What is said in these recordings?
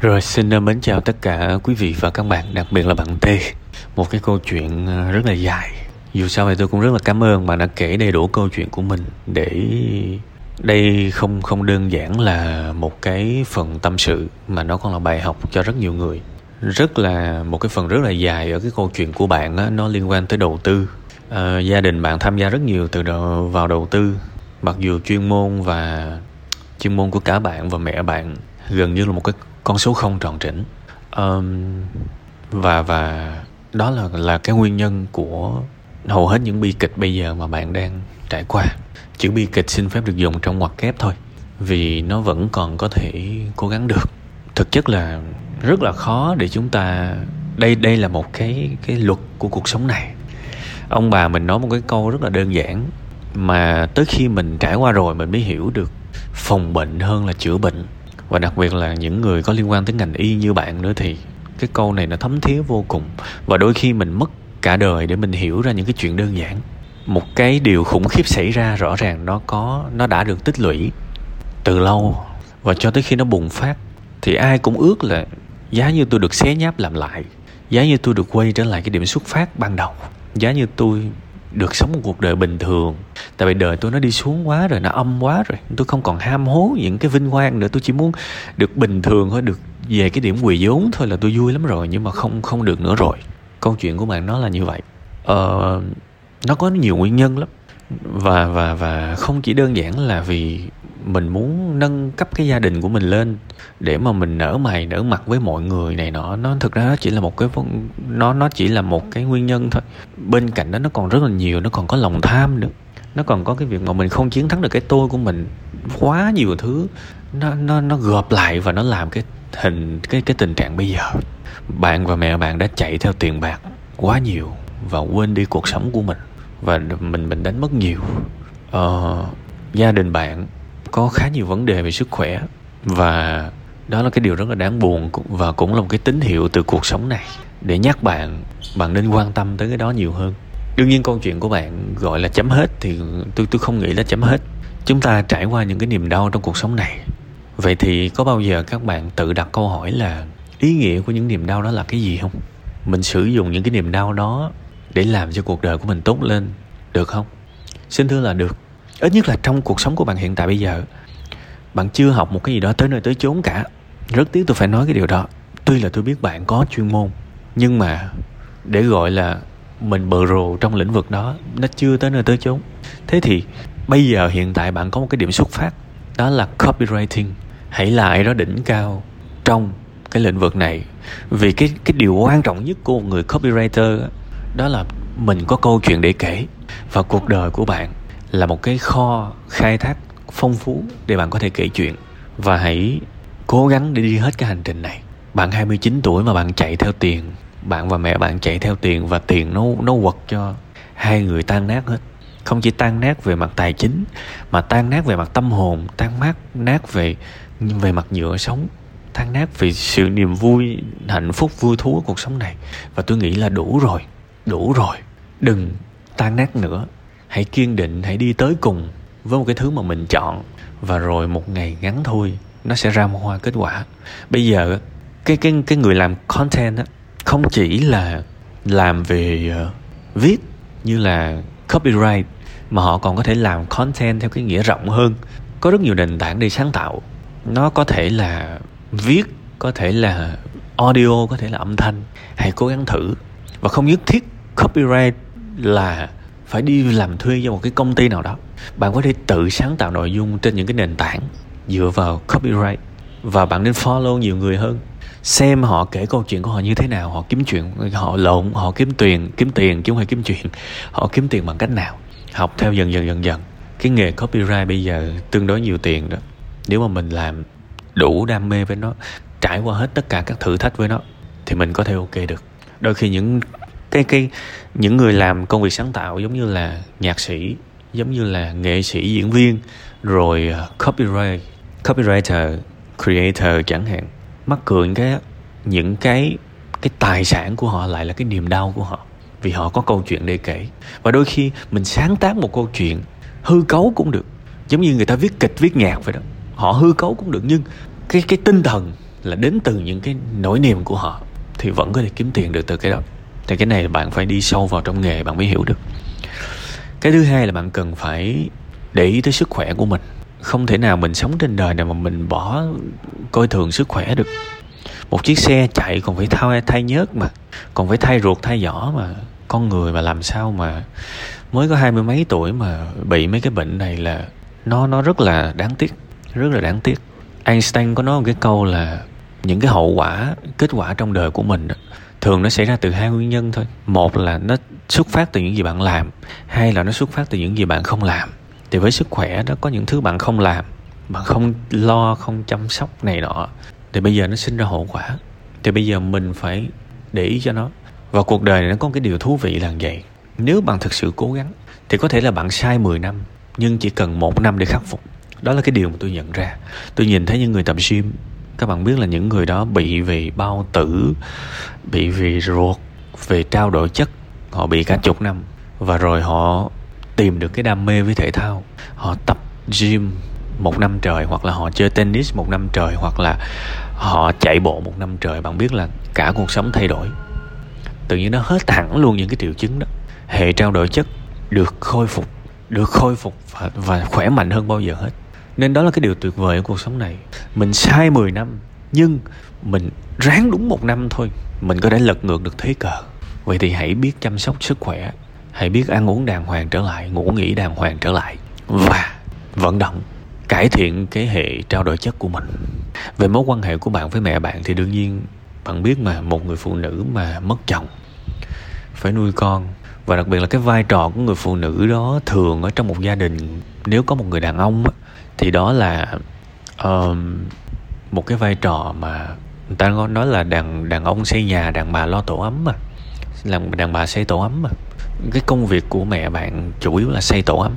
Rồi xin ờ, mến chào tất cả quý vị và các bạn, đặc biệt là bạn T. Một cái câu chuyện ờ, rất là dài. Dù sao thì tôi cũng rất là cảm ơn bạn đã kể đầy đủ câu chuyện của mình để đây không không đơn giản là một cái phần tâm sự mà nó còn là bài học cho rất nhiều người. Rất là một cái phần rất là dài ở cái câu chuyện của bạn đó, nó liên quan tới đầu tư. À, gia đình bạn tham gia rất nhiều từ đầu vào đầu tư, mặc dù chuyên môn và chuyên môn của cả bạn và mẹ bạn gần như là một cái con số không tròn trĩnh. Um, và và đó là là cái nguyên nhân của hầu hết những bi kịch bây giờ mà bạn đang trải qua. Chữ bi kịch xin phép được dùng trong ngoặc kép thôi vì nó vẫn còn có thể cố gắng được. Thực chất là rất là khó để chúng ta đây đây là một cái cái luật của cuộc sống này. Ông bà mình nói một cái câu rất là đơn giản mà tới khi mình trải qua rồi mình mới hiểu được phòng bệnh hơn là chữa bệnh và đặc biệt là những người có liên quan tới ngành y như bạn nữa thì cái câu này nó thấm thía vô cùng. Và đôi khi mình mất cả đời để mình hiểu ra những cái chuyện đơn giản. Một cái điều khủng khiếp xảy ra rõ ràng nó có, nó đã được tích lũy từ lâu. Và cho tới khi nó bùng phát thì ai cũng ước là giá như tôi được xé nháp làm lại, giá như tôi được quay trở lại cái điểm xuất phát ban đầu, giá như tôi được sống một cuộc đời bình thường. Tại vì đời tôi nó đi xuống quá rồi nó âm quá rồi. Tôi không còn ham hố những cái vinh quang nữa. Tôi chỉ muốn được bình thường thôi được về cái điểm quỳ vốn thôi là tôi vui lắm rồi nhưng mà không không được nữa rồi. Câu chuyện của bạn nó là như vậy. Ờ, nó có nhiều nguyên nhân lắm. Và và và không chỉ đơn giản là vì mình muốn nâng cấp cái gia đình của mình lên để mà mình nở mày nở mặt với mọi người này nọ. Nó thực ra nó chỉ là một cái nó nó chỉ là một cái nguyên nhân thôi. Bên cạnh đó nó còn rất là nhiều nó còn có lòng tham nữa. Nó còn có cái việc mà mình không chiến thắng được cái tôi của mình. Quá nhiều thứ nó nó nó gộp lại và nó làm cái hình cái cái tình trạng bây giờ. Bạn và mẹ bạn đã chạy theo tiền bạc quá nhiều và quên đi cuộc sống của mình. Và mình mình đánh mất nhiều. Ờ, gia đình bạn có khá nhiều vấn đề về sức khỏe. Và đó là cái điều rất là đáng buồn và cũng là một cái tín hiệu từ cuộc sống này. Để nhắc bạn bạn nên quan tâm tới cái đó nhiều hơn. Đương nhiên câu chuyện của bạn gọi là chấm hết thì tôi tôi không nghĩ là chấm hết. Chúng ta trải qua những cái niềm đau trong cuộc sống này. Vậy thì có bao giờ các bạn tự đặt câu hỏi là ý nghĩa của những niềm đau đó là cái gì không? Mình sử dụng những cái niềm đau đó để làm cho cuộc đời của mình tốt lên, được không? Xin thưa là được ít nhất là trong cuộc sống của bạn hiện tại bây giờ, bạn chưa học một cái gì đó tới nơi tới chốn cả. Rất tiếc tôi phải nói cái điều đó. Tuy là tôi biết bạn có chuyên môn, nhưng mà để gọi là mình bờ rồ trong lĩnh vực đó, nó chưa tới nơi tới chốn. Thế thì bây giờ hiện tại bạn có một cái điểm xuất phát, đó là copywriting. Hãy lại đó đỉnh cao trong cái lĩnh vực này. Vì cái cái điều quan trọng nhất của một người copywriter đó là mình có câu chuyện để kể và cuộc đời của bạn là một cái kho khai thác phong phú để bạn có thể kể chuyện. Và hãy cố gắng để đi hết cái hành trình này. Bạn 29 tuổi mà bạn chạy theo tiền, bạn và mẹ bạn chạy theo tiền và tiền nó nó quật cho hai người tan nát hết. Không chỉ tan nát về mặt tài chính, mà tan nát về mặt tâm hồn, tan nát nát về về mặt nhựa sống, tan nát vì sự niềm vui, hạnh phúc, vui thú của cuộc sống này. Và tôi nghĩ là đủ rồi đủ rồi. Đừng tan nát nữa hãy kiên định hãy đi tới cùng với một cái thứ mà mình chọn. Và rồi một ngày ngắn thôi nó sẽ ra một hoa kết quả. Bây giờ cái cái cái người làm content á không chỉ là làm về uh, viết như là copyright mà họ còn có thể làm content theo cái nghĩa rộng hơn. Có rất nhiều nền tảng để sáng tạo. Nó có thể là viết có thể là audio có thể là âm thanh. Hãy cố gắng thử. Và không nhất thiết copyright là phải đi làm thuê cho một cái công ty nào đó. Bạn có thể tự sáng tạo nội dung trên những cái nền tảng dựa vào copyright, và bạn nên follow nhiều người hơn, xem họ kể câu chuyện của họ như thế nào, họ kiếm chuyện, họ lộn, họ kiếm tiền kiếm tiền chứ không phải kiếm chuyện, họ kiếm tiền bằng cách nào. Học theo dần dần dần dần. Cái nghề copyright bây giờ tương đối nhiều tiền đó. Nếu mà mình làm đủ đam mê với nó, trải qua hết tất cả các thử thách với nó, thì mình có thể ok được. Đôi khi những cái cái, những người làm công việc sáng tạo giống như là nhạc sĩ, giống như là nghệ sĩ, diễn viên, rồi ờ, copyright, copywriter, creator chẳng hạn. Mắc cười cái những cái cái tài sản của họ lại là cái niềm đau của họ vì họ có câu chuyện để kể. Và đôi khi mình sáng tác một câu chuyện hư cấu cũng được, giống như người ta viết kịch, viết nhạc vậy đó. Họ hư cấu cũng được, nhưng cái cái tinh thần là đến từ những cái nỗi niềm của họ thì vẫn có thể kiếm tiền được từ cái đó thì cái này là bạn phải đi sâu vào trong nghề bạn mới hiểu được. Cái thứ hai là bạn cần phải để ý tới sức khỏe của mình. Không thể nào mình sống trên đời này mà mình bỏ coi thường sức khỏe được. Một chiếc xe chạy còn phải thay thay nhớt mà, còn phải thay ruột thay vỏ mà. Con người mà làm sao mà mới có hai mươi mấy tuổi mà bị mấy cái bệnh này là nó nó rất là đáng tiếc, rất là đáng tiếc. Einstein có nói một cái câu là những cái hậu quả, kết quả trong đời của mình thường nó xảy ra từ hai nguyên nhân thôi. Một là nó xuất phát từ những gì bạn làm, hai là nó xuất phát từ những gì bạn không làm. Thì với sức khỏe đó, có những thứ bạn không làm, bạn không lo, không chăm sóc này nọ, thì bây giờ nó sinh ra hậu quả. Thì bây giờ mình phải để ý cho nó. Và cuộc đời này nó có cái điều thú vị là vậy. Nếu bạn thực sự cố gắng, thì có thể là bạn sai 10 năm, nhưng chỉ cần một năm để khắc phục. Đó là cái điều mà tôi nhận ra. Tôi nhìn thấy những người tập gym các bạn biết là những người đó bị vì bao tử bị vì ruột về trao đổi chất. Họ bị cả chục năm. Và rồi họ tìm được cái đam mê với thể thao. Họ tập gym một năm trời hoặc là họ chơi tennis một năm trời hoặc là họ chạy bộ một năm trời. Bạn biết là cả cuộc sống thay đổi. Tự nhiên nó hết hẳn luôn những cái triệu chứng đó. Hệ trao đổi chất được khôi phục được khôi phục và, và khỏe mạnh hơn bao giờ hết nên đó là cái điều tuyệt vời ở cuộc sống này. Mình sai 10 năm, nhưng mình ráng đúng một năm thôi, mình có thể lật ngược được thế cờ. Vậy thì hãy biết chăm sóc sức khỏe, hãy biết ăn uống đàng hoàng trở lại, ngủ nghỉ đàng hoàng trở lại, và vận động, cải thiện cái hệ trao đổi chất của mình. Về mối quan hệ của bạn với mẹ bạn thì đương nhiên bạn biết mà, một người phụ nữ mà mất chồng, phải nuôi con và đặc biệt là cái vai trò của người phụ nữ đó thường ở trong một gia đình nếu có một người đàn ông thì đó là um, một cái vai trò mà người ta nói là đàn đàn ông xây nhà đàn bà lo tổ ấm mà. Làm đàn bà xây tổ ấm mà. Cái công việc của mẹ bạn chủ yếu là xây tổ ấm.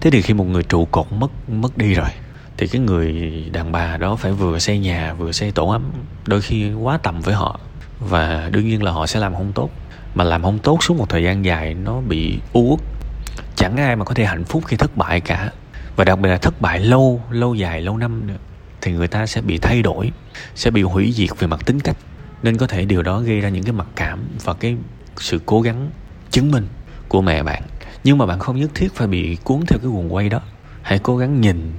Thế thì khi một người trụ cột mất mất đi rồi thì cái người đàn bà đó phải vừa xây nhà vừa xây tổ ấm đôi khi quá tầm với họ. Và đương nhiên là họ sẽ làm không tốt mà làm không tốt suốt một thời gian dài, nó bị u uất. Chẳng ai mà có thể hạnh phúc khi thất bại cả. Và đặc biệt là thất bại lâu lâu dài, lâu năm nữa, thì người ta sẽ bị thay đổi, sẽ bị hủy diệt về mặt tính cách. Nên có thể điều đó gây ra những cái mặc cảm và cái sự cố gắng chứng minh của mẹ bạn. Nhưng mà bạn không nhất thiết phải bị cuốn theo cái guồng quay đó. Hãy cố gắng nhìn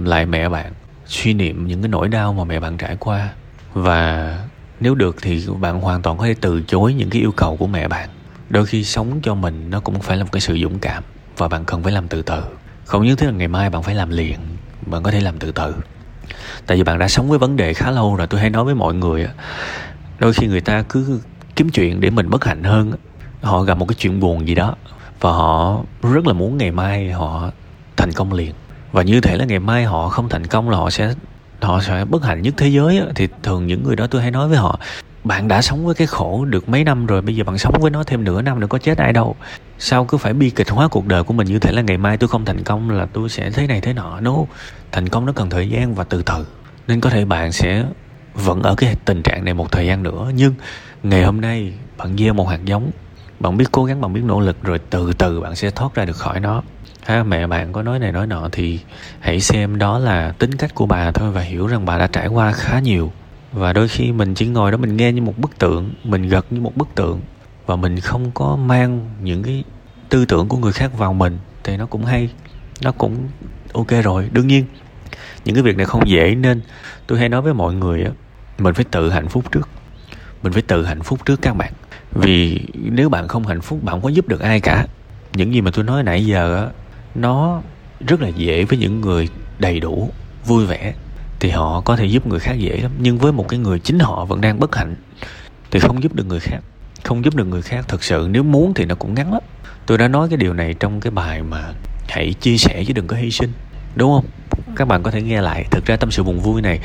lại mẹ bạn, suy niệm những cái nỗi đau mà mẹ bạn trải qua và nếu được thì bạn hoàn toàn có thể từ chối những cái yêu cầu của mẹ bạn. Đôi khi sống cho mình nó cũng phải là một cái sự dũng cảm và bạn cần phải làm từ từ. Không nhất thiết là ngày mai bạn phải làm liền, bạn có thể làm từ từ. Tại vì bạn đã sống với vấn đề khá lâu rồi, tôi hay nói với mọi người đôi khi người ta cứ kiếm chuyện để mình bất hạnh hơn họ gặp một cái chuyện buồn gì đó và họ rất là muốn ngày mai họ thành công liền. Và như thể là ngày mai họ không thành công là họ sẽ họ sẽ bất hạnh nhất thế giới thì thường những người đó tôi hay nói với họ, bạn đã sống với cái khổ được mấy năm rồi, bây giờ bạn sống với nó thêm nửa năm nữa có chết ai đâu. Sao cứ phải bi kịch hóa cuộc đời của mình như thể là ngày mai tôi không thành công là tôi sẽ thế này thế nọ? No, thành công nó cần thời gian và từ từ. Nên có thể bạn sẽ vẫn ở cái tình trạng này một thời gian nữa, nhưng ngày hôm nay bạn gieo một hạt giống, bạn biết cố gắng, bạn biết nỗ lực rồi từ từ bạn sẽ thoát ra được khỏi nó ha, mẹ bạn có nói này nói nọ thì hãy xem đó là tính cách của bà thôi và hiểu rằng bà đã trải qua khá nhiều. Và đôi khi mình chỉ ngồi đó mình nghe như một bức tượng, mình gật như một bức tượng và mình không có mang những cái tư tưởng của người khác vào mình thì nó cũng hay, nó cũng ok rồi. Đương nhiên, những cái việc này không dễ nên tôi hay nói với mọi người á, mình phải tự hạnh phúc trước. Mình phải tự hạnh phúc trước các bạn. Vì nếu bạn không hạnh phúc, bạn không có giúp được ai cả. Những gì mà tôi nói nãy giờ á nó rất là dễ với những người đầy đủ vui vẻ. Thì họ có thể giúp người khác dễ lắm nhưng với một cái người chính họ vẫn đang bất hạnh thì không giúp được người khác. Không giúp được người khác thực sự nếu muốn thì nó cũng ngắn lắm. Tôi đã nói cái điều này trong cái bài mà hãy chia sẻ chứ đừng có hy sinh đúng không? Các bạn có thể nghe lại. Thực ra tâm sự buồn vui này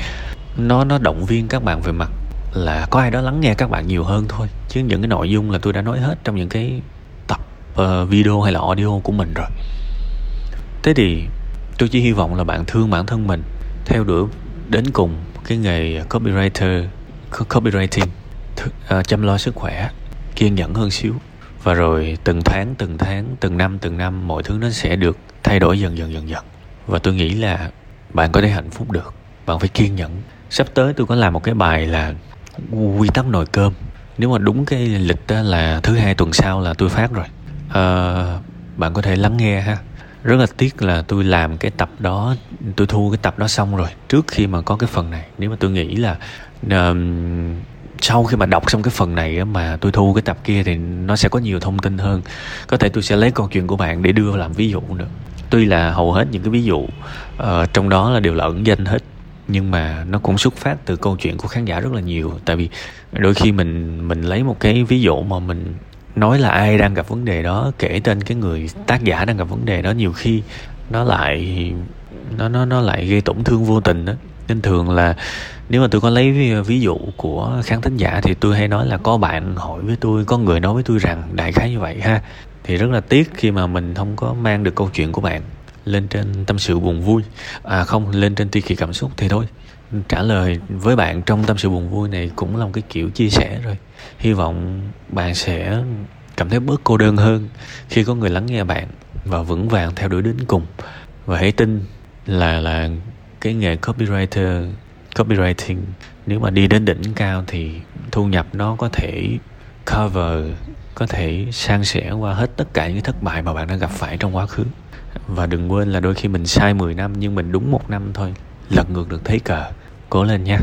nó nó động viên các bạn về mặt là có ai đó lắng nghe các bạn nhiều hơn thôi. Chứ những cái nội dung là tôi đã nói hết trong những cái tập uh, video hay là audio của mình rồi thế thì tôi chỉ hy vọng là bạn thương bản thân mình theo đuổi đến cùng cái nghề copywriter copywriting uh, chăm lo sức khỏe kiên nhẫn hơn xíu. Và rồi từng tháng từng tháng từng năm từng năm mọi thứ nó sẽ được thay đổi dần dần dần dần. Và tôi nghĩ là bạn có thể hạnh phúc được. Bạn phải kiên nhẫn. Sắp tới tôi có làm một cái bài là quy tắc nồi cơm. Nếu mà đúng cái lịch đó là thứ hai tuần sau là tôi phát rồi. À, bạn có thể lắng nghe ha rất là tiếc là tôi làm cái tập đó tôi thu cái tập đó xong rồi trước khi mà có cái phần này. Nếu mà tôi nghĩ là uh, sau khi mà đọc xong cái phần này mà tôi thu cái tập kia thì nó sẽ có nhiều thông tin hơn. Có thể tôi sẽ lấy câu chuyện của bạn để đưa làm ví dụ nữa. Tuy là hầu hết những cái ví dụ uh, trong đó là đều là ẩn danh hết nhưng mà nó cũng xuất phát từ câu chuyện của khán giả rất là nhiều. Tại vì đôi khi mình mình lấy một cái ví dụ mà mình nói là ai đang gặp vấn đề đó kể tên cái người tác giả đang gặp vấn đề đó nhiều khi nó lại nó nó nó lại gây tổn thương vô tình đó nên thường là nếu mà tôi có lấy ví, ví dụ của khán thính giả thì tôi hay nói là có bạn hỏi với tôi có người nói với tôi rằng đại khái như vậy ha. Thì rất là tiếc khi mà mình không có mang được câu chuyện của bạn lên trên tâm sự buồn vui. À không lên trên tuy kỳ cảm xúc thì thôi. Trả lời với bạn trong tâm sự buồn vui này cũng là một cái kiểu chia sẻ rồi hy vọng bạn sẽ cảm thấy bớt cô đơn hơn khi có người lắng nghe bạn và vững vàng theo đuổi đến cùng. Và hãy tin là là cái nghề copywriter, copywriting, nếu mà đi đến đỉnh cao thì thu nhập nó có thể cover, có thể san sẻ qua hết tất cả những thất bại mà bạn đã gặp phải trong quá khứ. Và đừng quên là đôi khi mình sai 10 năm nhưng mình đúng một năm thôi lật ngược được thế cờ. Cố lên nha.